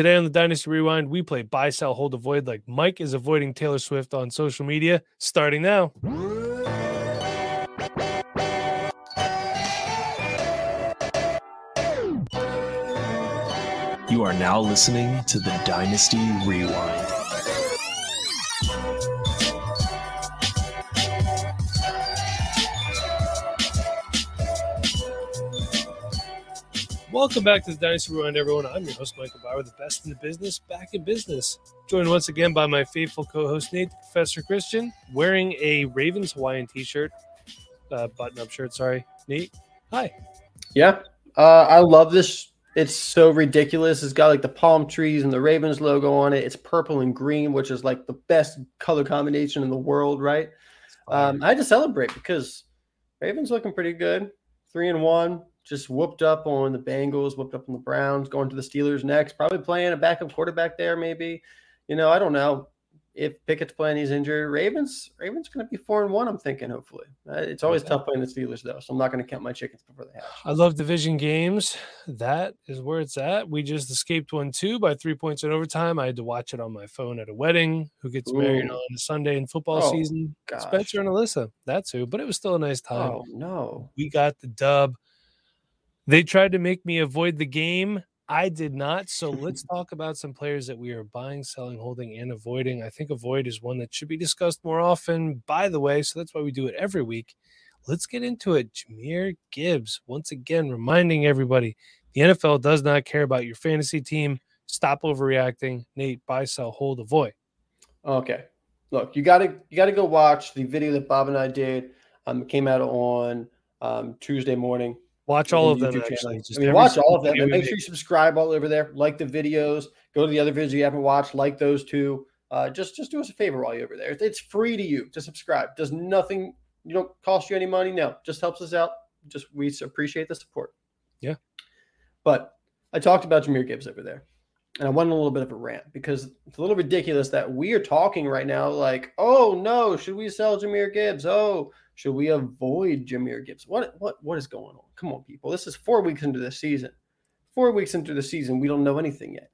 Today on the Dynasty Rewind, we play buy, sell, hold, avoid like Mike is avoiding Taylor Swift on social media. Starting now. You are now listening to the Dynasty Rewind. Welcome back to the Dynasty Rewind, everyone. I'm your host, Michael Bower, the best in the business, back in business. Joined once again by my faithful co host, Nate, Professor Christian, wearing a Ravens Hawaiian t shirt, uh, button up shirt. Sorry, Nate. Hi. Yeah, uh, I love this it's so ridiculous. It's got like the palm trees and the Ravens logo on it. It's purple and green, which is like the best color combination in the world, right? Um, I had to celebrate because Ravens looking pretty good. Three and one, just whooped up on the Bengals, whooped up on the Browns, going to the Steelers next. Probably playing a backup quarterback there, maybe. You know, I don't know if Pickett's playing, he's injured. Ravens, Ravens going to be four and one. I'm thinking, hopefully. Uh, it's always tough playing the Steelers though, so I'm not going to count my chickens before they hatch. I love division games. That is where it's at. We just escaped one two by three points in overtime. I had to watch it on my phone at a wedding. Who gets Ooh. married on a Sunday in football oh, season? Gosh. Spencer and Alyssa. That's who. But it was still a nice time. Oh no, we got the dub. They tried to make me avoid the game I did not. So let's talk about some players that we are buying, selling, holding, and avoiding. I think avoid is one that should be discussed more often, by the way. So that's why we do it every week. Let's get into it. Jahmyr Gibbs, once again, reminding everybody the NFL does not care about your fantasy team. Stop overreacting. Nate, buy, sell, hold, avoid. Okay. Look, you gotta you gotta go watch the video that Bob and I did. Um, it came out on um, Tuesday morning. Watch all of them. Actually, I mean, watch all of them. And make sure you subscribe all over there. Like the videos. Go to the other videos you haven't watched. Like those two. Uh, just just do us a favor while you're over there. It's free to you to subscribe. Does nothing. You don't cost you any money. No, just helps us out. Just we appreciate the support. Yeah. But I talked about Jahmyr Gibbs over there, and I went a little bit of a rant because it's a little ridiculous that we are talking right now like, oh no, should we sell Jahmyr Gibbs? Oh, should we avoid Jahmyr Gibbs? What what what is going on? Come on, people. This is four weeks into the season. Four weeks into the season, we don't know anything yet.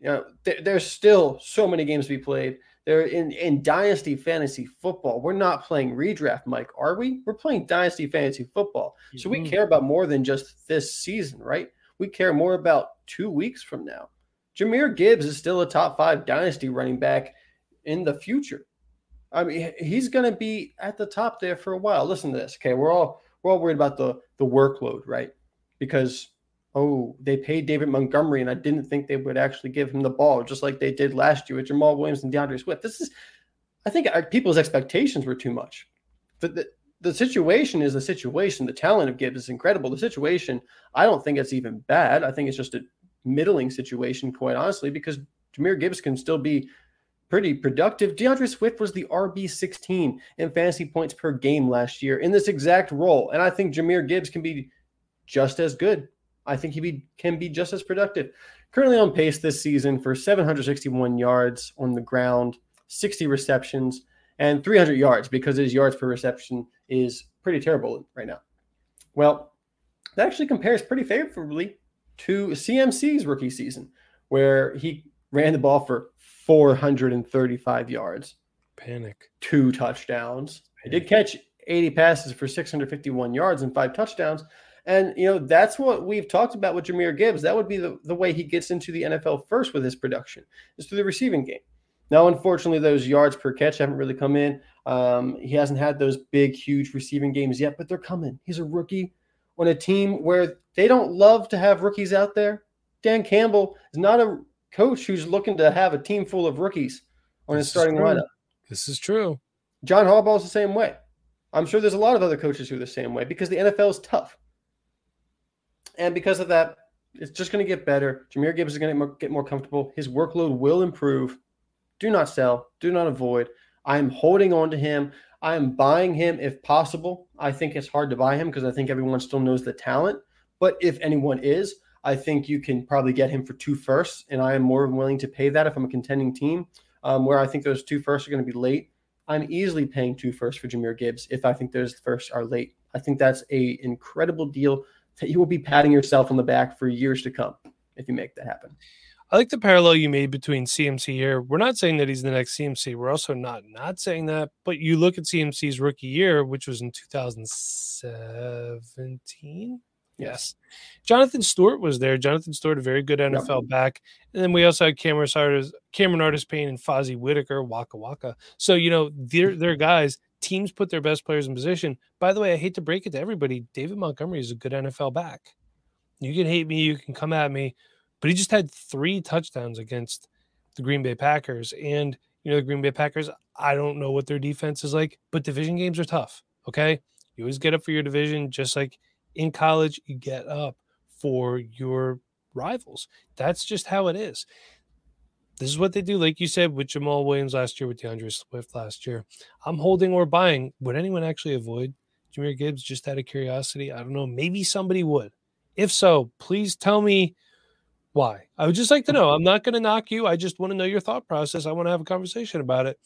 You know, th- there's still so many games to be played. They're in, in dynasty fantasy football. We're not playing redraft, Mike, are we? We're playing dynasty fantasy football. So we mm-hmm. care about more than just this season, right? We care more about two weeks from now. Jahmyr Gibbs is still a top five dynasty running back in the future. I mean, he's going to be at the top there for a while. Listen to this. Okay, we're all we're all worried about the the workload, right? Because oh, they paid David Montgomery, and I didn't think they would actually give him the ball, just like they did last year with Jamaal Williams and D'Andre Swift. This is, I think, our, people's expectations were too much. The, the situation is the situation. The talent of Gibbs is incredible. The situation, I don't think it's even bad. I think it's just a middling situation, quite honestly, because Jahmyr Gibbs can still be pretty productive. D'Andre Swift was the RB16 in fantasy points per game last year in this exact role. And I think Jahmyr Gibbs can be just as good. I think he be, can be just as productive. Currently on pace this season for 761 yards on the ground, 60 receptions, and 300 yards because his yards per reception is pretty terrible right now. Well, that actually compares pretty favorably to CMC's rookie season, where he ran the ball for 435 yards. Panic. Two touchdowns. He did catch 80 passes for 651 yards and five touchdowns. And, you know, that's what we've talked about with Jahmyr Gibbs. That would be the, the way he gets into the NFL first with his production, is through the receiving game. Now, unfortunately, those yards per catch haven't really come in. Um, he hasn't had those big, huge receiving games yet, but they're coming. He's a rookie on a team where they don't love to have rookies out there. Dan Campbell is not a coach who's looking to have a team full of rookies on this his starting lineup. This is true. John Harbaugh's the same way. I'm sure there's a lot of other coaches who are the same way because the NFL is tough. And because of that, it's just going to get better. Jahmyr Gibbs is going to get more comfortable. His workload will improve. Do not sell. Do not avoid. I'm holding on to him. I am buying him if possible. I think it's hard to buy him because I think everyone still knows the talent. But if anyone is, I think you can probably get him for two firsts, and I am more than willing to pay that if I'm a contending team. Um, where I think those two firsts are going to be late. I'm easily paying two firsts for Jahmyr Gibbs if I think those firsts are late. I think that's a incredible deal that you will be patting yourself on the back for years to come if you make that happen. I like the parallel you made between CMC here. We're not saying that he's the next CMC. We're also not not saying that. But you look at CMC's rookie year, which was in 2017. Yes. Jonathan Stewart was there. Jonathan Stewart, a very good NFL back. And then we also had Cameron Artis, Cameron Artis Payne and Fozzie Whitaker, Waka Waka. So, you know, they're, mm. they're guys. Teams put their best players in position. By the way, I hate to break it to everybody. David Montgomery is a good NFL back. You can hate me, you can come at me, but he just had three touchdowns against the Green Bay Packers. And, you know, the Green Bay Packers, I don't know what their defense is like, but division games are tough. Okay. You always get up for your division, just like in college, you get up for your rivals. That's just how it is. This is what they do, like you said, with Jamaal Williams last year, with D'Andre Swift last year. I'm holding or buying. Would anyone actually avoid Jahmyr Gibbs just out of curiosity? I don't know. Maybe somebody would. If so, please tell me why. I would just like to know. I'm not going to knock you. I just want to know your thought process. I want to have a conversation about it.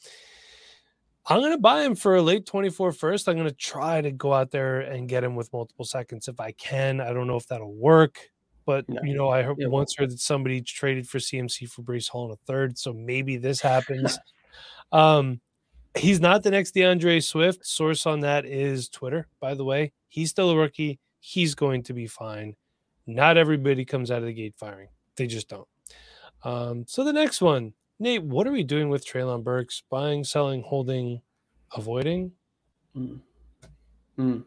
I'm going to buy him for a late 24 first. I'm going to try to go out there and get him with multiple seconds if I can. I don't know if that'll work, but no, you know, I heard, once heard that somebody traded for CMC for Breece Hall in a third, so maybe this happens. um, he's not the next D'Andre Swift. Source on that is Twitter, by the way. He's still a rookie. He's going to be fine. Not everybody comes out of the gate firing. They just don't. Um, so the next one, Nate, what are we doing with Treylon Burks? Buying, selling, holding, avoiding? Mm. Mm.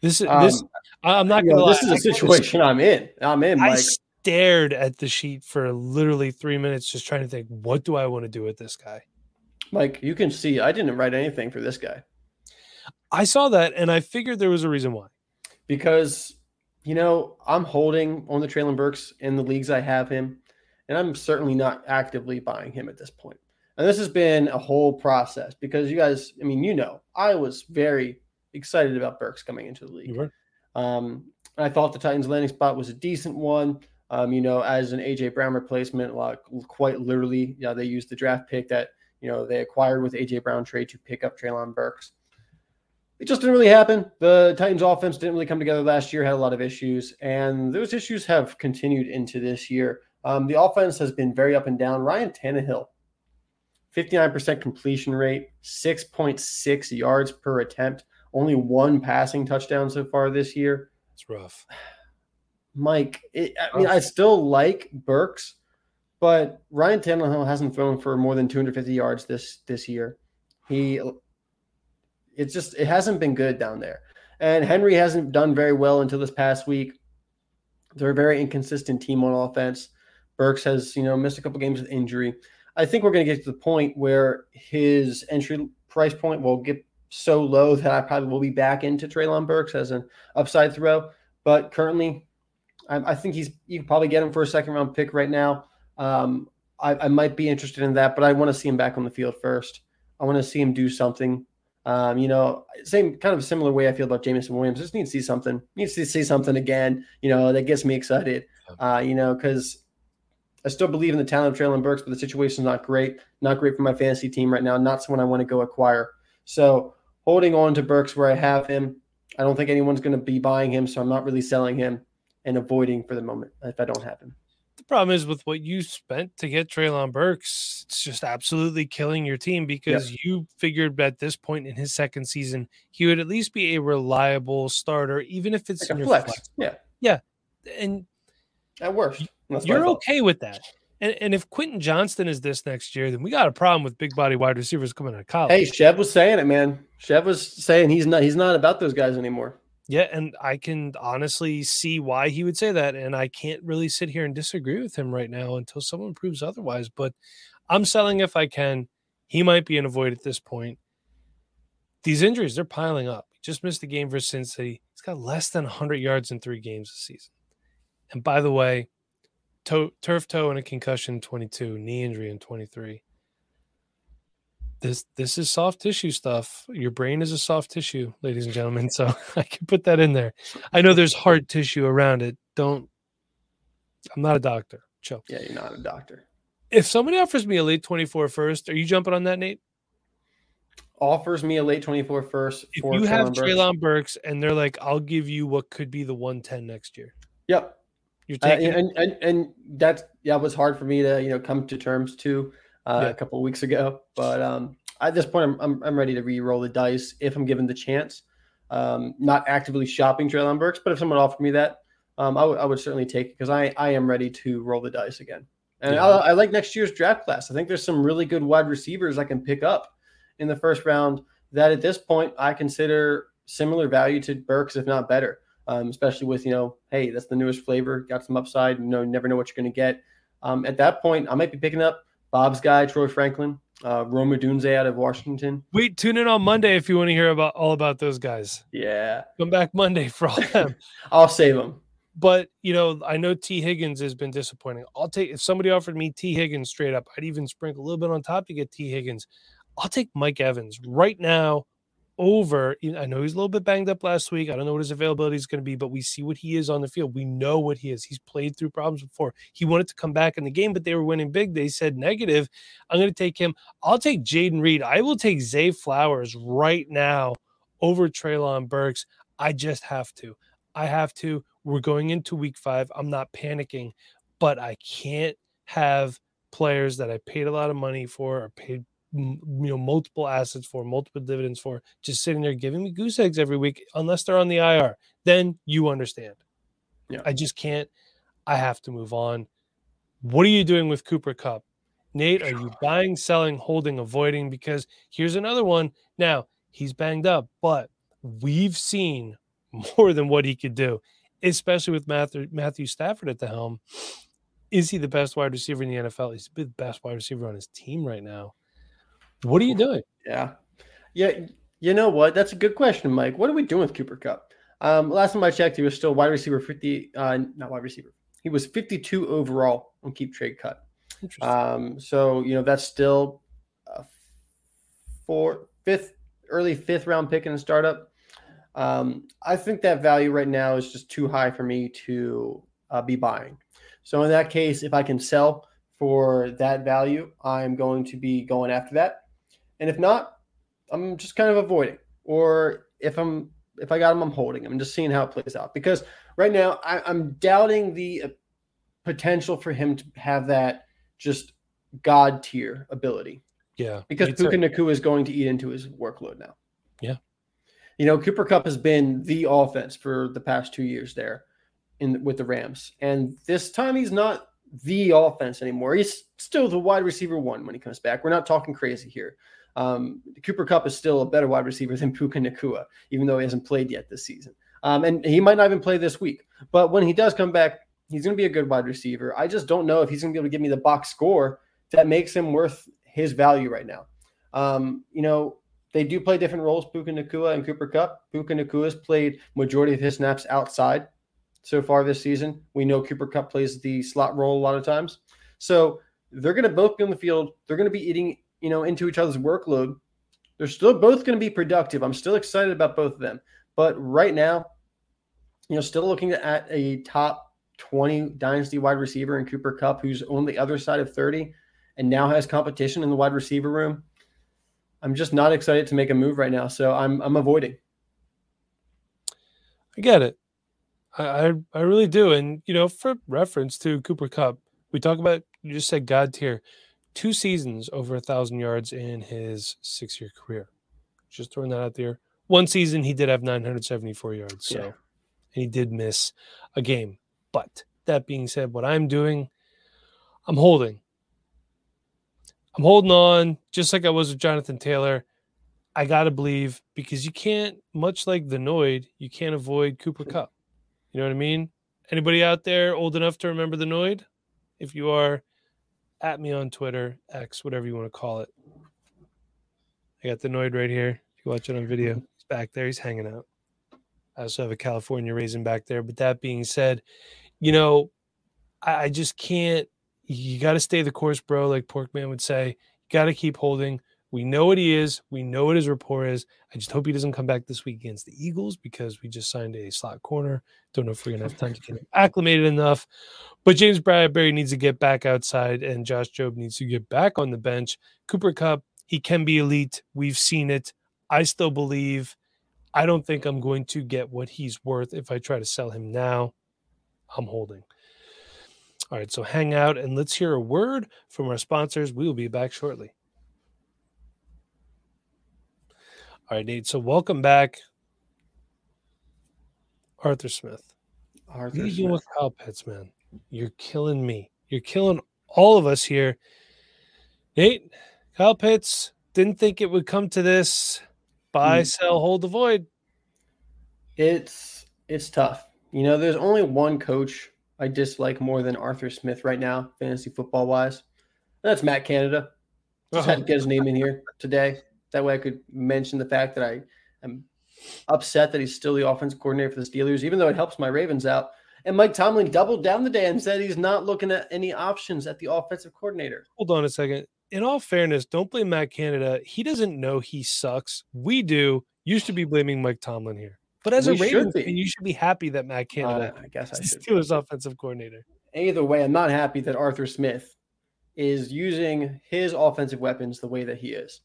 This is um, this. I'm not gonna. Know, this is a situation I'm in. I'm in. I stared at the sheet for literally three minutes, just trying to think, what do I want to do with this guy? Mike, you can see I didn't write anything for this guy. I saw that, and I figured there was a reason why. Because you know I'm holding on the Treylon Burks in the leagues I have him and I'm certainly not actively buying him at this point. And this has been a whole process because you guys, I mean, you know, I was very excited about Burks coming into the league. Um, I thought the Titans landing spot was a decent one. Um, you know, as an AJ Brown replacement, like quite literally, yeah, they used the draft pick that you know they acquired with AJ Brown trade to pick up Treylon Burks. It just didn't really happen. The Titans offense didn't really come together last year, had a lot of issues, and those issues have continued into this year. Um, the offense has been very up and down. Ryan Tannehill, 59% completion rate, 6.6 yards per attempt, only one passing touchdown so far this year. It's rough. Mike, it, I mean, I still like Burks, but Ryan Tannehill hasn't thrown for more than 250 yards this this year. He, it's just it hasn't been good down there, and Henry hasn't done very well until this past week. They're a very inconsistent team on offense. Burks has, you know, missed a couple games with injury. I think we're going to get to the point where his entry price point will get so low that I probably will be back into Treylon Burks as an upside throw. But currently, I, I think he's you can probably get him for a second round pick right now. Um, I, I, might be interested in that, but I want to see him back on the field first. I want to see him do something. Um, you know, same kind of similar way I feel about Jameson Williams. Just need to see something. Needs to see something again. You know, that gets me excited. Uh, you know, because I still believe in the talent of Treylon Burks, but the situation's not great. Not great for my fantasy team right now. Not someone I want to go acquire. So holding on to Burks where I have him. I don't think anyone's going to be buying him, so I'm not really selling him and avoiding for the moment if I don't have him. The problem is with what you spent to get Treylon Burks, it's just absolutely killing your team because yep. you figured at this point in his second season he would at least be a reliable starter, even if it's like in your flex. flex. Yeah, yeah, and at worst, you're okay with that. And, and if Quentin Johnston is this next year, then we got a problem with big body wide receivers coming out of college. Hey, Chev was saying it, man. Chev was saying he's not he's not about those guys anymore. Yeah, and I can honestly see why he would say that, and I can't really sit here and disagree with him right now until someone proves otherwise. But I'm selling if I can. He might be an avoid at this point. These injuries, they're piling up. He just missed the game for Cincinnati. He's got less than 100 yards in three games this season. And by the way, toe, turf toe and a concussion 22, knee injury in 23. This this is soft tissue stuff. Your brain is a soft tissue, ladies and gentlemen. So I can put that in there. I know there's hard tissue around it. Don't. I'm not a doctor. Chill. Yeah, you're not a doctor. If somebody offers me a late 24 first, are you jumping on that, Nate? Offers me a late 24 first. If you have Treylon Burks and they're like, I'll give you what could be the 110 next year. Yep. You're Uh, taking and, and and that's yeah, it was hard for me to you know come to terms to uh, Yeah. a couple of weeks ago. But um, at this point, I'm, I'm I'm ready to re-roll the dice if I'm given the chance. Um, not actively shopping Treylon Burks, but if someone offered me that, um, I would certainly take it because I I am ready to roll the dice again. And Yeah. I, I like next year's draft class. I think there's some really good wide receivers I can pick up in the first round that at this point I consider similar value to Burks, if not better um, especially with you know, hey, that's the newest flavor, got some upside. You know, never know what you're going to get. Um, at that point, I might be picking up Bob's guy, Troy Franklin, uh, Rome Odunze out of Washington. Wait, tune in on Monday if you want to hear about all about those guys. Yeah, Come back Monday for all them. I'll save them. but you know, I know Tee Higgins has been disappointing. I'll take if somebody offered me Tee Higgins straight up, I'd even sprinkle a little bit on top to get Tee Higgins. I'll take Mike Evans right now over. I know he's a little bit banged up last week. I don't know what his availability is going to be, but we see what he is on the field. We know what he is. He's played through problems before. He wanted to come back in the game, but they were winning big. They said negative. I'm going to take him. I'll take Jayden Reed. I will take Zay Flowers right now over Treylon Burks. I just have to. I have to. We're going into week five. I'm not panicking, but I can't have players that I paid a lot of money for or paid you know multiple assets for, multiple dividends for, just sitting there giving me goose eggs every week unless they're on the IR. Then you understand. Yeah. I just can't. I have to move on. What are you doing with Cooper Kupp? Nate, are you buying, selling, holding, avoiding? Because here's another one. Now, he's banged up, but we've seen more than what he could do, especially with Matthew, Matthew Stafford at the helm. Is he the best wide receiver in the NFL? He's the best wide receiver on his team right now. What are you doing? Yeah, yeah. You know what? That's a good question, Mike. What are we doing with Cooper Kupp? Um, last time I checked, he was still wide receiver fifty. Uh, not wide receiver. He was fifty-two overall on keep trade cut. Interesting. Um, so you know that's still a four, fifth, early fifth round pick in a startup. Um, I think that value right now is just too high for me to uh, be buying. So in that case, if I can sell for that value, I'm going to be going after that. And if not, I'm just kind of avoiding. Or if I'm if I got him, I'm holding him. I'm just seeing how it plays out because right now I, I'm doubting the uh, potential for him to have that just god tier ability yeah. because. Puka Nacua is going to eat into his workload now. Yeah. You know, Cooper Kupp has been the offense for the past two years there in with the Rams. And this time he's not the offense anymore. He's still the wide receiver one when he comes back. We're not talking crazy here. Um, Cooper Kupp is still a better wide receiver than Puka Nacua, even though he hasn't played yet this season. Um, and he might not even play this week. But when he does come back, he's going to be a good wide receiver. I just don't know if he's going to be able to give me the box score that makes him worth his value right now. Um, you know, they do play different roles, Puka Nacua and Cooper Kupp. Puka Nacua has played majority of his snaps outside so far this season. We know Cooper Kupp plays the slot role a lot of times. So they're going to both be on the field. They're going to be eating, you know, into each other's workload. They're still both going to be productive. I'm still excited about both of them. But right now, you know, still looking at a top 20 dynasty wide receiver in Cooper Cup, who's on the other side of 30 and now has competition in the wide receiver room. I'm just not excited to make a move right now. So I'm I'm avoiding. I get it. I, I I really do. And you know, for reference to Cooper Kupp, we talk about you just said God tier, two seasons over a thousand yards in his six year career. Just throwing that out there. One season he did have 974 yards. So Yeah. and he did miss a game. But that being said, what I'm doing, I'm holding. I'm holding on just like I was with Jonathan Taylor. I gotta believe because you can't, much like the Noid, you can't avoid Cooper Kupp. You know what I mean? Anybody out there old enough to remember the Noid? If you are, at me on Twitter, X, whatever you want to call it. I got the Noid right here. If you watch it on video, he's back there. He's hanging out. I also have a California raisin back there. But that being said, you know, I, I just can't. You got to stay the course, bro. Like Porkman would say, you got to keep holding. We know what he is. We know what his rapport is. I just hope he doesn't come back this week against the Eagles because we just signed a slot corner. Don't know if we're gonna have time to get him acclimated enough. But James Bradberry needs to get back outside, and Josh Jobe needs to get back on the bench. Cooper Kupp, he can be elite. We've seen it. I still believe. I don't think I'm going to get what he's worth if I try to sell him now. I'm holding. All right, so hang out and let's hear a word from our sponsors. We will be back shortly. All right, Nate. So welcome back, Arthur Smith. Arthur you Smith. with Kyle Pitts, man? You're killing me. You're killing all of us here. Nate, Kyle Pitts didn't think it would come to this. Buy, Hmm. sell, hold, avoid. It's it's tough. You know, there's only one coach I dislike more than Arthur Smith right now, fantasy football wise. And that's Matt Canada. Just had to get his name in here today. That way I could mention the fact that I am upset that he's still the offensive coordinator for the Steelers, even though it helps my Ravens out. And Mike Tomlin doubled down the day and said he's not looking at any options at the offensive coordinator. Hold on a second. In all fairness, don't blame Matt Canada. He doesn't know he sucks. We do. You should be blaming Mike Tomlin here. But as We a Ravens fan, you should be happy that Matt Canada Uh, I guess I is Steelers offensive coordinator. Either way, I'm not happy that Arthur Smith is using his offensive weapons the way that he is.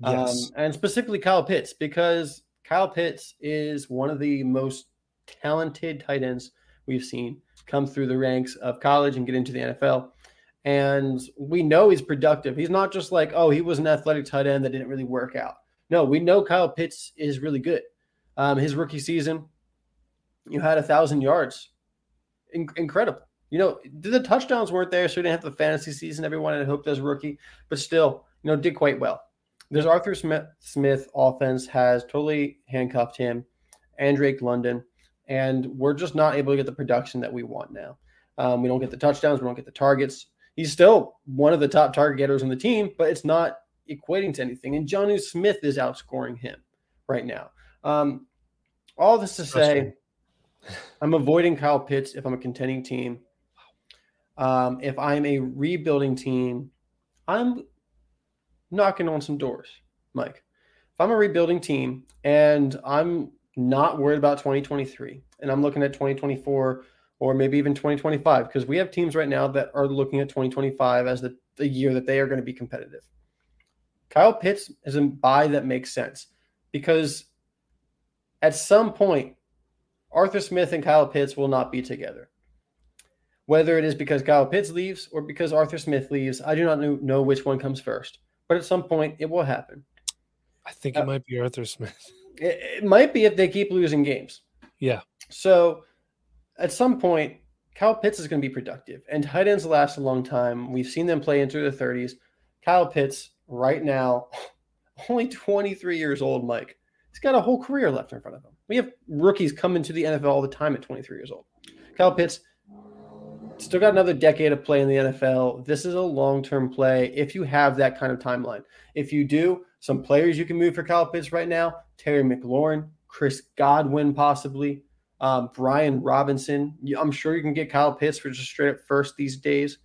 Yes. Um, and specifically Kyle Pitts, because Kyle Pitts is one of the most talented tight ends we've seen come through the ranks of college and get into the NFL. And we know he's productive. He's not just like, oh, he was an athletic tight end that didn't really work out. No, we know Kyle Pitts is really good. Um, his rookie season, you had a thousand yards. In- incredible. You know, the touchdowns weren't there, so he didn't have the fantasy season everyone had hoped as rookie, but still, you know, did quite well. There's Arthur Smith, Smith offense has totally handcuffed him and Drake London, and we're just not able to get the production that we want now. Um, we don't get the touchdowns, we don't get the targets. He's still one of the top target getters on the team, but it's not equating to anything. And Jonnu Smith is outscoring him right now. Um, all this to say, I'm avoiding Kyle Pitts if I'm a contending team. Um, if I'm a rebuilding team, I'm knocking on some doors, Mike. If I'm a rebuilding team and I'm not worried about 2023 and I'm looking at 2024 or maybe even 2025, because we have teams right now that are looking at 2025 as the, the year that they are going to be competitive. Kyle Pitts is a buy that makes sense because at some point, Arthur Smith and Kyle Pitts will not be together. Whether it is because Kyle Pitts leaves or because Arthur Smith leaves, I do not know, which one comes first. But at some point, it will happen. I think Uh, it might be Arthur Smith. It, it might be if they keep losing games. Yeah. So at some point, Kyle Pitts is going to be productive, and tight ends last a long time. We've seen them play into the 30s. Kyle Pitts, right now, only 23 years old, Mike. He's got a whole career left in front of him. We have rookies come into the NFL all the time at 23 years old. Kyle Pitts still got another decade of play in the NFL. This is a long term play if you have that kind of timeline. If you do, some players you can move for Kyle Pitts right now Terry McLaurin, Chris Godwin, possibly, um, Brian Robinson. I'm sure you can get Kyle Pitts for just straight up first these days.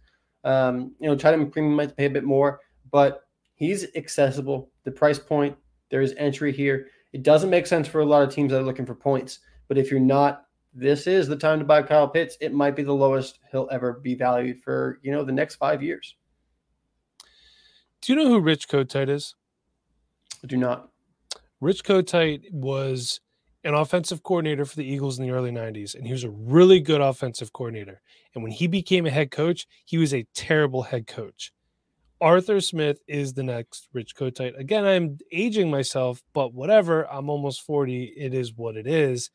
Um, you know, Titan McCreamy might pay a bit more, but he's accessible. The price point, there is entry here. It doesn't make sense for a lot of teams that are looking for points, but if you're not, this is the time to buy Kyle Pitts. It might be the lowest he'll ever be valued for, you know, the next five years. Do you know who Rich Kotite is? I do not. Rich Kotite was an offensive coordinator for the Eagles in the early 90s, and he was a really good offensive coordinator. And when he became a head coach, he was a terrible head coach. Arthur Smith is the next Rich Kotite. Again, I'm aging myself, but whatever. I'm almost 40. It is what it is.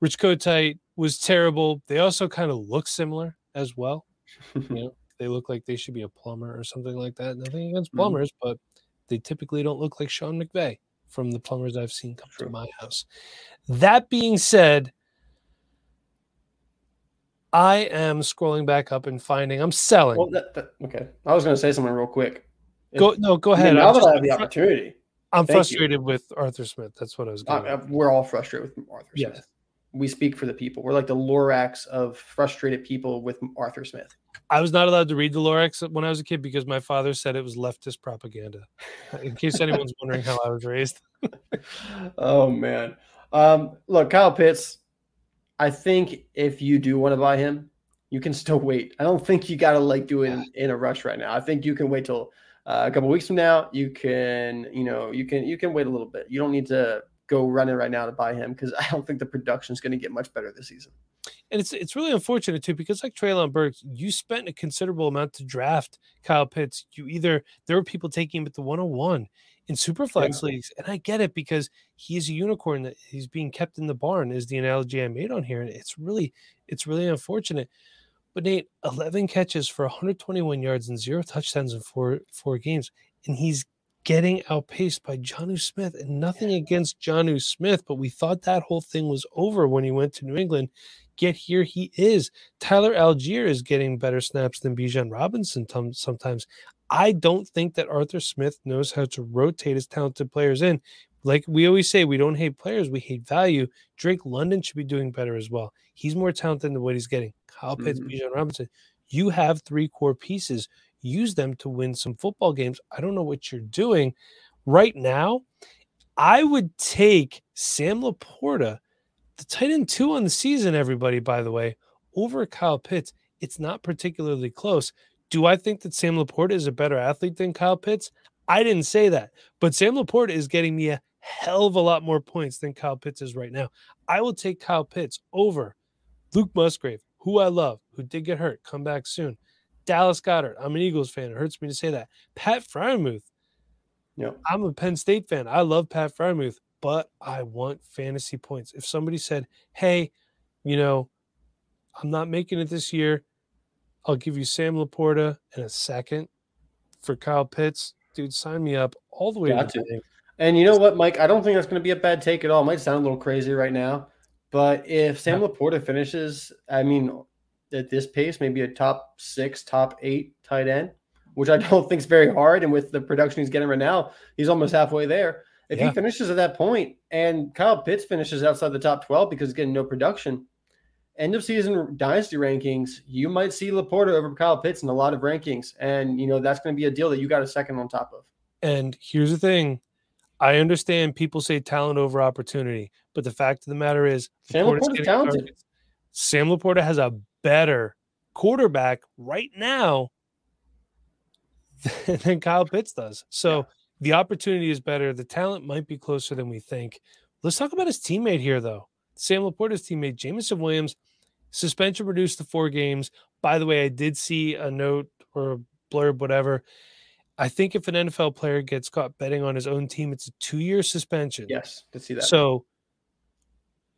Rich Kotite was terrible. They also kind of look similar as well. You know, they look like they should be a plumber or something like that. Nothing against Mhm. plumbers, but they typically don't look like Sean McVay from the plumbers I've seen come True. to my house. That being said, I am scrolling back up and finding I'm selling. well, that, that, okay. I was going to say something real quick. go no, go I mean, ahead. now I'm, that just- I have the opportunity, I'm thank you. frustrated with Arthur Smith. That's what I was going. I- we're all frustrated with Arthur Yes. Smith. We speak for the people. We're like the Lorax of frustrated people with Arthur Smith. I was not allowed to read the Lorax when I was a kid because my father said it was leftist propaganda. In case anyone's wondering how I was raised. oh man. Um, look, Kyle Pitts. I think if you do want to buy him, you can still wait. I don't think you got to like do it in, in a rush right now. I think you can wait till uh, a couple weeks from now. You can, you know, you can you can wait a little bit. You don't need to go running right now to buy him because I don't think the production is going to get much better this season. And it's it's really unfortunate too because like Treylon Burks, you spent a considerable amount to draft Kyle Pitts. You either there were people taking him at the 101 in superflex yeah. leagues, and I get it because he is a unicorn that he's being kept in the barn is the analogy I made on here, and it's really it's really unfortunate. But Nate, 11 catches for 121 yards and zero touchdowns in four four games, and he's getting outpaced by Jonnu Smith. And nothing against Jonnu Smith, but we thought that whole thing was over when he went to New England. Get here he is. Tyler Allgeier is getting better snaps than Bijan Robinson t- sometimes. I don't think that Arthur Smith knows how to rotate his talented players in. Like we always say, we don't hate players, we hate value. Drake London should be doing better as well. He's more talented than what he's getting. Kyle Pitts, mm-hmm. Bijan Robinson. You have three core pieces. Use them to win some football games. I don't know what you're doing right now. I would take Sam LaPorta, the tight end two on the season, everybody, by the way, over Kyle Pitts. It's not particularly close. Do I think that Sam LaPorta is a better athlete than Kyle Pitts? I didn't say that, but Sam LaPorta is getting me a hell of a lot more points than Kyle Pitts is right now. I will take Kyle Pitts over Luke Musgrave, who I love, who did get hurt, come back soon. Dallas Goedert. I'm an Eagles fan. It hurts me to say that. Pat Freiermuth, yep. I'm a Penn State fan. I love Pat Freiermuth, but I want fantasy points. If somebody said, hey, you know, I'm not making it this year, I'll give you Sam LaPorta in a second for Kyle Pitts. Dude, sign me up all the way Got to And you know what, Mike? I don't think that's going to be a bad take at all. It might sound a little crazy right now, but if Sam. LaPorta finishes, I mean, at this pace, maybe a top six, top eight tight end, which I don't think is very hard. And with the production he's getting right now, he's almost halfway there. If yeah. he finishes at that point and Kyle Pitts finishes outside the top 12 because he's getting no production, end of season dynasty rankings, you might see LaPorta over Kyle Pitts in a lot of rankings. And, you know, that's going to be a deal that you got a second on top of. And here's the thing I understand people say talent over opportunity, but the fact of the matter is, Sam LaPorta's talented. Targets. Sam LaPorta has a better quarterback right now than Kyle Pitts does. So yeah. the opportunity is better. The talent might be closer than we think. Let's talk about his teammate here, though. Sam LaPorta's teammate, Jameson Williams, suspension reduced to four games. By the way, I did see a note or a blurb, whatever. I think if an NFL player gets caught betting on his own team, it's a two year suspension. Yes, to see that. So,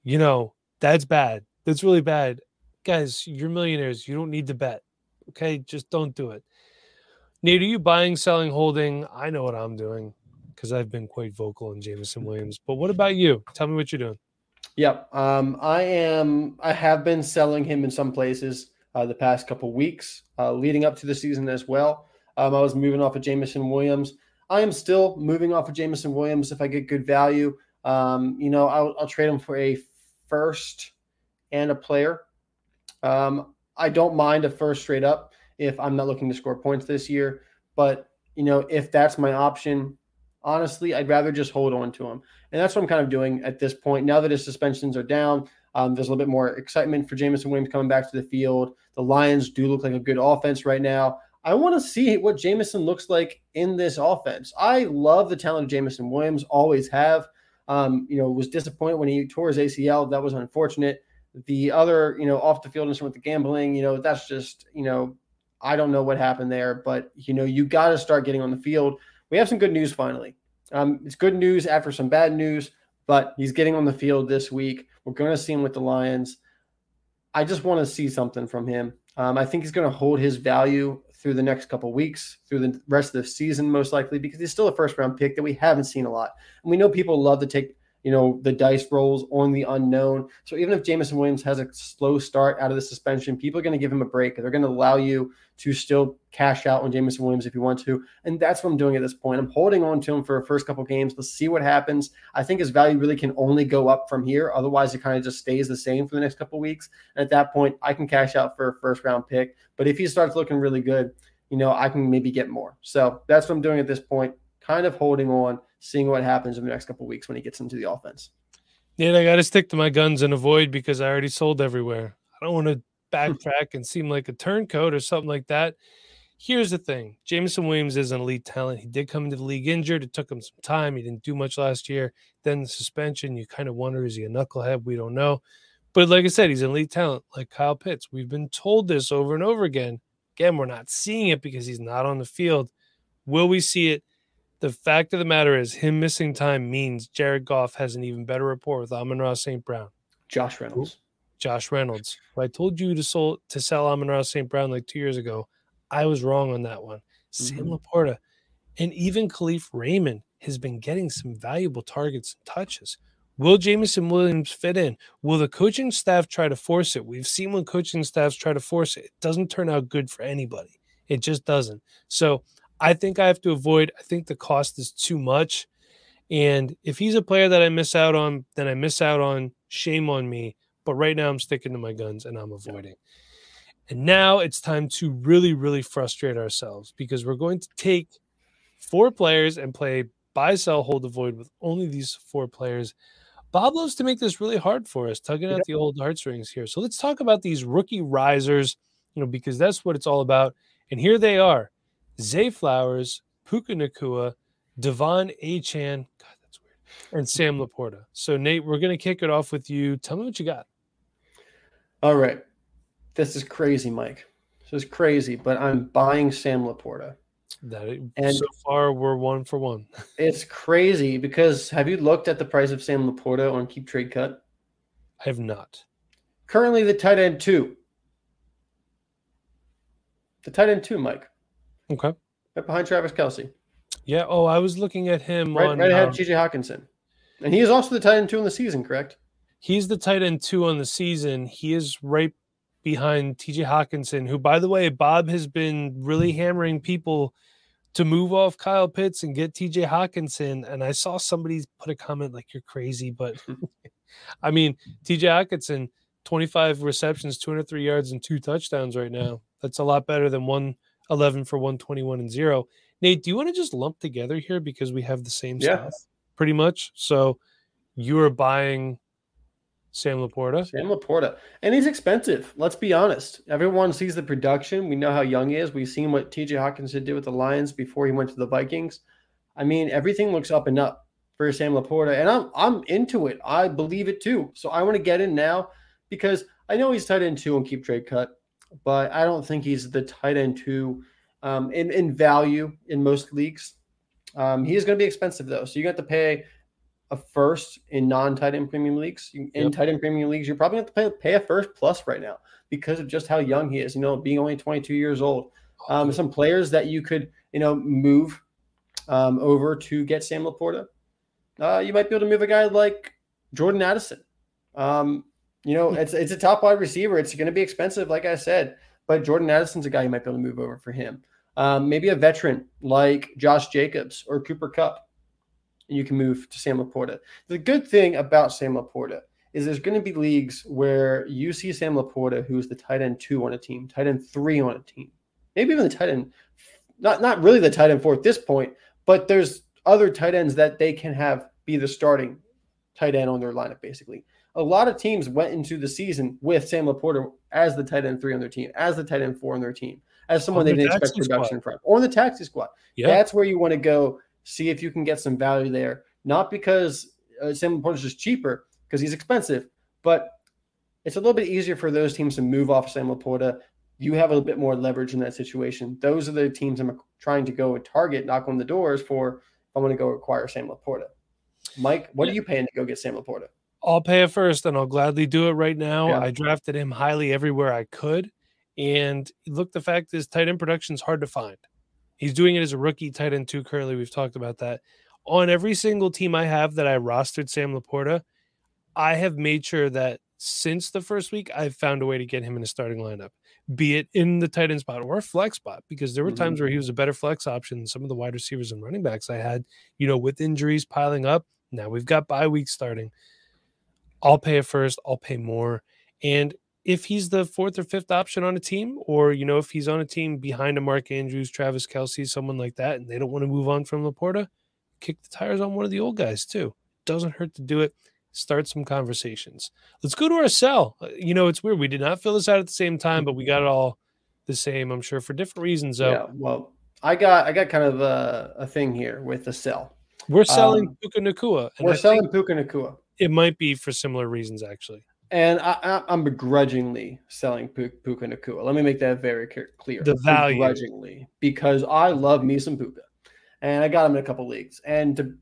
you know, that's bad. That's really bad. Guys, you're millionaires. You don't need to bet. Okay. Just don't do it. Nate, are you buying, selling, holding? I know what I'm doing because I've been quite vocal in Jameson Williams. But what about you? Tell me what you're doing. Yep. Um, I am. I have been selling him in some places uh, the past couple weeks, uh, leading up to the season as well. Um, I was moving off of Jameson Williams. I am still moving off of Jameson Williams if I get good value. Um, you know, I'll, I'll, trade him for a first and a player. Um, I don't mind a first straight up if I'm not looking to score points this year. But you know, if that's my option, honestly, I'd rather just hold on to him. And that's what I'm kind of doing at this point. Now that his suspensions are down, um, there's a little bit more excitement for Jameson Williams coming back to the field. The Lions do look like a good offense right now. I want to see what Jameson looks like in this offense. I love the talent of Jameson Williams, always have. Um, you know, was disappointed when he tore his ACL. That was unfortunate. The other, you know, off the field with the gambling, you know, that's just, you know, I don't know what happened there, but you know, you got to start getting on the field. We have some good news finally. Um, it's good news after some bad news, but he's getting on the field this week. We're going to see him with the Lions. I just want to see something from him. Um, I think he's going to hold his value through the next couple weeks, through the rest of the season, most likely, because he's still a first round pick that we haven't seen a lot. And we know people love to take you know, the dice rolls on the unknown. So even if Jameson Williams has a slow start out of the suspension, people are going to give him a break. They're going to allow you to still cash out on Jameson Williams if you want to. And that's what I'm doing at this point. I'm holding on to him for the first couple games. Let's see what happens. I think his value really can only go up from here. Otherwise, it kind of just stays the same for the next couple weeks. And at that point, I can cash out for a first round pick. But if he starts looking really good, you know, I can maybe get more. So that's what I'm doing at this point, kind of holding on seeing what happens in the next couple weeks when he gets into the offense. Yeah, I got to stick to my guns and avoid because I already sold everywhere. I don't want to backtrack and seem like a turncoat or something like that. Here's the thing Jameson Williams is an elite talent. He did come into the league injured. It took him some time. He didn't do much last year. Then the suspension, you kind of wonder is he a knucklehead? We don't know. But like I said, he's an elite talent like Kyle Pitts. We've been told this over and over again. Again, we're not seeing it because he's not on the field. Will we see it? The fact of the matter is, him missing time means Jared Goff has an even better rapport with Amon-Ra St. Brown. Josh Reynolds. Josh Reynolds. I told you to sell to sell Amon-Ra St. Brown like two years ago. I was wrong on that one. Sam Mhm. Laporta and even Kalif Raymond has been getting some valuable targets and touches. Will Jameson Williams fit in? Will the coaching staff try to force it? We've seen when coaching staffs try to force it, it doesn't turn out good for anybody. It just doesn't. So I think I have to avoid. I think the cost is too much. And if he's a player that I miss out on, then I miss out on. Shame on me. But right now I'm sticking to my guns and I'm avoiding. And now it's time to really, really frustrate ourselves because we're going to take four players and play buy, sell, hold, avoid with only these four players. Bob loves to make this really hard for us, tugging out the old heartstrings here. So let's talk about these rookie risers, you know, because that's what it's all about. And here they are Zay Flowers, Puka Nacua, De'Von Achane, God, that's weird, and Sam Laporta. So, Nate, we're going to kick it off with you. Tell me what you got. All right. This is crazy, Mike. This is crazy, but I'm buying Sam Laporta. That it- And- so far we're one for one. It's crazy because have you looked at the price of Sam Laporta on Keep Trade Cut? I have not. Currently, the tight end two. The tight end two, Mike, Okay. right behind Travis Kelce, Yeah. Oh, I was looking at him right, on. right ahead um, of TJ Hockenson, and he is also the tight end two in the season, correct? he's the tight end two on the season. He is right behind TJ Hockenson, who, by the way, Bob has been really hammering people to move off Kyle Pitts and get TJ Hockenson. And I saw somebody put a comment like, you're crazy. But I mean, TJ Hockenson, 25 receptions, 203 yards, and two touchdowns right now. That's a lot better than 111 for 121 and zero. Nate, do you want to just lump together here because we have the same Yeah. stuff pretty much? So you are buying Sam Laporta. Sam Laporta, and he's expensive. Let's be honest. Everyone sees the production. We know how young he is. We've seen what TJ Hockenson did with the Lions before he went to the Vikings. I mean, everything looks up and up for Sam Laporta, and I'm I'm into it. I believe it too. So I want to get in now because I know he's tight end two on keep trade cut, but I don't think he's the tight end two um, in in value in most leagues. Um, he is going to be expensive though, so you got to pay a first in non-tight end premium leagues. In Yep. tight end premium leagues, you're probably going to pay, pay a first plus right now because of just how young he is. You know, being only 22 years old. Um, some players that you could, you know, move um, over to get Sam Laporta. Uh, you might be able to move a guy like Jordan Addison. Um, you know, it's it's a top wide receiver. It's going to be expensive, like I said, but Jordan Addison's a guy you might be able to move over for him. Um, maybe a veteran like Josh Jacobs or Cooper Kupp, and you can move to Sam Laporta. The good thing about Sam Laporta is there's going to be leagues where you see Sam Laporta, who's the tight end two on a team, tight end three on a team, maybe even the tight end, not not really the tight end four at this point, but there's other tight ends that they can have be the starting tight end on their lineup. Basically, a lot of teams went into the season with Sam Laporta as the tight end three on their team, as the tight end four on their team, as someone On they the didn't expect production from, or the taxi squad. Yeah. That's where you want to go. See if you can get some value there. Not because uh, Sam Laporta is just cheaper, because he's expensive, but it's a little bit easier for those teams to move off Sam Laporta. You have a little bit more leverage in that situation. Those are the teams I'm trying to go and target, knock on the doors for. If I want to go acquire Sam Laporta, Mike, what Yeah. are you paying to go get Sam Laporta? I'll pay it first and I'll gladly do it right now. Yeah. I drafted him highly everywhere I could. And look, the fact is, tight end production is hard to find. He's doing it as a rookie tight end too. Currently, we've talked about that. On every single team I have that I rostered Sam Laporta, I have made sure that since the first week, I've found a way to get him in a starting lineup, be it in the tight end spot or a flex spot, because there were Mhm. times where he was a better flex option than some of the wide receivers and running backs I had, you know, with injuries piling up. Now we've got bye week starting. I'll pay it first, I'll pay more. And if he's the fourth or fifth option on a team, or you know, if he's on a team behind a Mark Andrews, Travis Kelce, someone like that, and they don't want to move on from Laporta, kick the tires on one of the old guys too. Doesn't hurt to do it. Start some conversations. Let's go to our cell. Uh, You know, it's weird. We did not fill this out at the same time, but we got it all the same. I'm sure for different reasons. Though. Yeah. Well, I got I got kind of a, a thing here with the sell. We're selling Um, Puka Nacua. and We're I selling think Puka Nacua. It might be for similar reasons, actually. And I, I'm begrudgingly selling Pu- Puka Nacua. Let me make that very clear- clear. The value. Begrudgingly, because I love me some Puka, and I got him in a couple leagues. And to,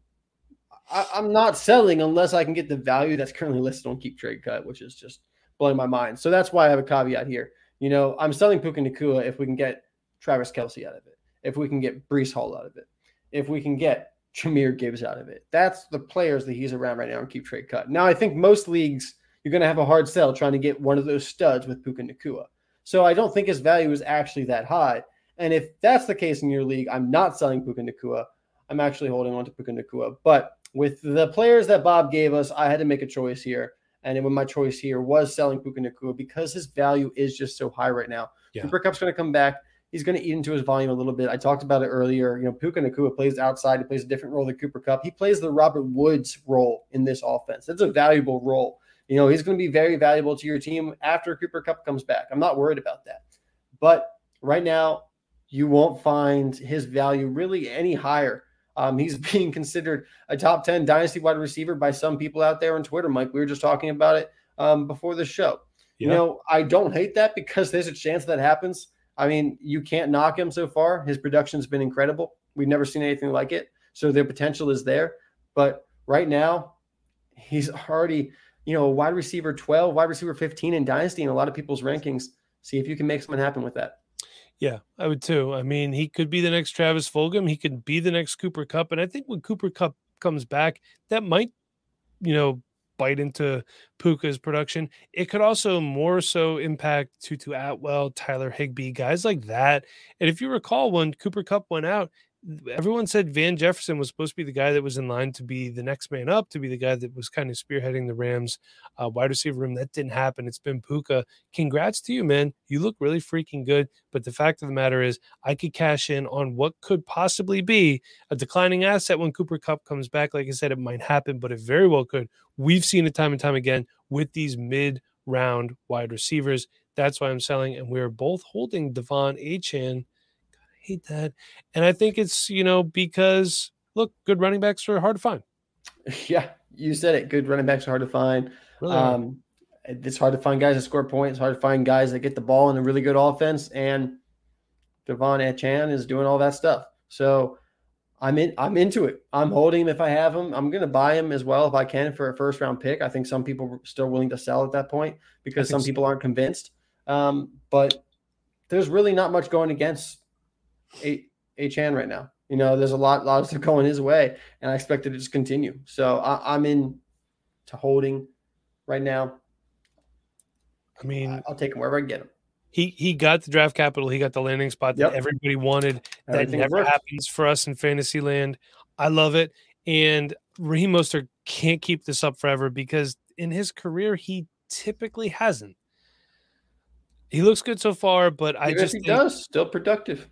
I, I'm not selling unless I can get the value that's currently listed on Keep Trade Cut, which is just blowing my mind. So that's why I have a caveat here. You know, I'm selling Puka Nacua if we can get Travis Kelce out of it, if we can get Breece Hall out of it, if we can get Jahmyr Gibbs out of it. That's the players that he's around right now and KeepTradeCut. Now, I think most leagues you're going to have a hard sell trying to get one of those studs with Puka Nacua. So I don't think his value is actually that high. And if that's the case in your league, I'm not selling Puka Nacua. I'm actually holding on to Puka Nacua. But with the players that Bob gave us, I had to make a choice here. And when my choice here was selling Puka Nacua because his value is just so high right now. Yeah. Cooper Kupp's going to come back. He's going to eat into his volume a little bit. I talked about it earlier. You know, Puka Nacua plays outside. He plays a different role than Cooper Kupp. He plays the Robert Woods role in this offense. It's a valuable role. You know, he's going to be very valuable to your team after Cooper Kupp comes back. I'm not worried about that. But right now, you won't find his value really any higher. Um, he's being considered a top 10 dynasty wide receiver by some people out there on Twitter, Mike. We were just talking about it um, before the show. You know, I don't hate that because there's a chance that happens. I mean, you can't knock him so far. His production's been incredible. We've never seen anything like it. So their potential is there. But right now, he's already, you know, wide receiver 12, wide receiver 15 in Dynasty and a lot of people's rankings. See if you can make something happen with that. Yeah, I would too. I mean, he could be the next Travis Fulgham. He could be the next Cooper Kupp. And I think when Cooper Kupp comes back, that might, you know, bite into Puka's production. It could also more so impact Tutu Atwell, Tyler Higbee, guys like that. And if you recall, when Cooper Kupp went out, everyone said Van Jefferson was supposed to be the guy that was in line to be the next man up, to be the guy that was kind of spearheading the Rams uh, wide receiver room. That didn't happen. It's been Puka. Congrats to you, man. You look really freaking good. But the fact of the matter is, I could cash in on what could possibly be a declining asset when Cooper Kupp comes back. Like I said, it might happen, but it very well could. We've seen it time and time again with these mid round wide receivers. That's why I'm selling. And we're both holding De'Von Achane. Hate that. And I think it's, you know, because look, good running backs are hard to find. Yeah, you said it. Good running backs are hard to find. Really. Um, it's hard to find guys that score points. It's hard to find guys that get the ball in a really good offense. And De'Von Achane is doing all that stuff. So I'm in. I'm into it. I'm holding him if I have him. I'm going to buy him as well if I can for a first round pick. I think some people are still willing to sell at that point because some so. people aren't convinced. Um, but there's really not much going against A Achane right now. You know, there's a lot, lot of stuff going his way, and I expect it to just continue. So I, I'm in to holding right now. I mean, I- I'll take him wherever I get him. he he got the draft capital, he got the landing spot that Yep. everybody wanted. That never works. happens for us in fantasy land. I love it. And Raheem Mostert can't keep this up forever because in his career, he typically hasn't. He looks good so far, but I just he does, still productive.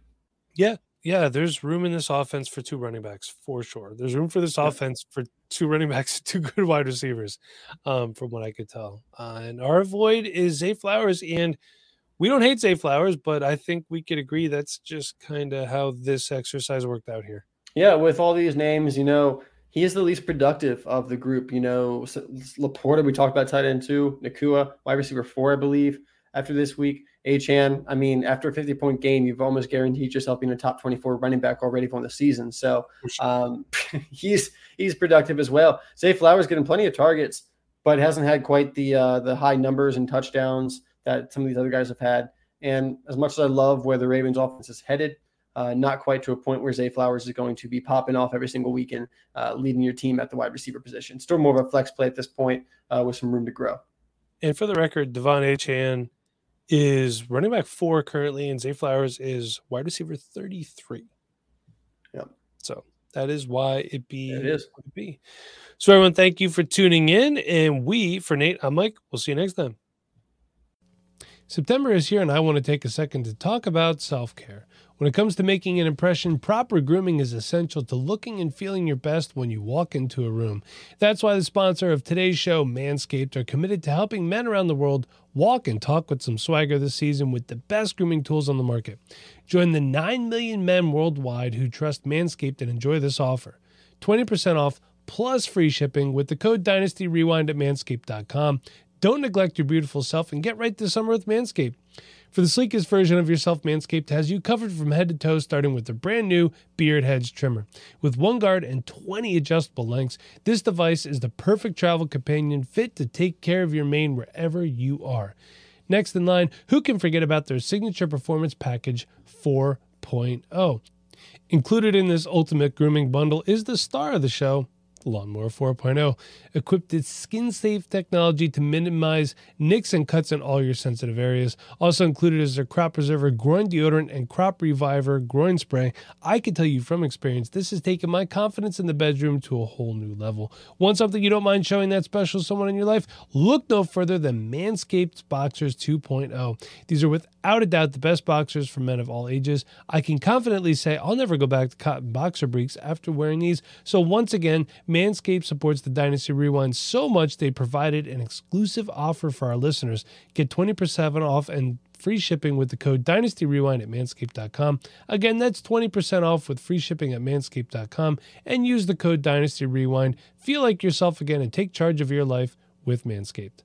Yeah, yeah, there's room in this offense for two running backs for sure. There's room for this Yeah. offense for two running backs, two good wide receivers, um, from what I could tell. Uh, and our void is Zay Flowers, and we don't hate Zay Flowers, but I think we could agree that's just kind of how this exercise worked out here. Yeah, with all these names, you know, he is the least productive of the group. You know, LaPorta, we talked about tight end two, Nacua, wide receiver four, I believe, after this week. Achane, I mean, after a 50 point game, you've almost guaranteed yourself being a top 24 running back already for the season. So um, he's he's productive as well. Zay Flowers getting plenty of targets, but hasn't had quite the uh, the high numbers and touchdowns that some of these other guys have had. And as much as I love where the Ravens offense is headed, uh, not quite to a point where Zay Flowers is going to be popping off every single week and uh, leading your team at the wide receiver position. Still more of a flex play at this point uh, with some room to grow. And for the record, De'Von Achane is running back four currently, and Zay Flowers is wide receiver 33. Yep. So that is why it be It is. it be. So everyone, thank you for tuning in. And we, for Nate, I'm Mike. We'll see you next time. September is here, and I want to take a second to talk about self care. When it comes to making an impression, proper grooming is essential to looking and feeling your best when you walk into a room. That's why the sponsor of today's show, Manscaped, are committed to helping men around the world walk and talk with some swagger this season with the best grooming tools on the market. Join the 9 million men worldwide who trust Manscaped and enjoy this offer 20% off plus free shipping with the code Dynasty Rewind at manscaped.com. Don't neglect your beautiful self and get right this summer with Manscaped. For the sleekest version of yourself, Manscaped has you covered from head to toe, starting with the brand new Beard Hedge trimmer. With one guard and 20 adjustable lengths, this device is the perfect travel companion fit to take care of your mane wherever you are. Next in line, who can forget about their signature performance package 4.0? Included in this ultimate grooming bundle is the star of the show, Lawnmower 4.0, equipped with skin safe technology to minimize nicks and cuts in all your sensitive areas. Also included is their crop preserver groin deodorant and crop reviver groin spray. I can tell you from experience, this has taken my confidence in the bedroom to a whole new level. Want something you don't mind showing that special someone in your life? Look no further than Manscaped Boxers 2.0. These are without a doubt the best boxers for men of all ages. I can confidently say I'll never go back to cotton boxer briefs after wearing these. So once again, Manscaped supports the Dynasty Rewind so much they provided an exclusive offer for our listeners. Get 20% off and free shipping with the code Dynasty Rewind at manscaped.com. Again, that's 20% off with free shipping at manscaped.com and use the code Dynasty Rewind. Feel like yourself again and take charge of your life with Manscaped.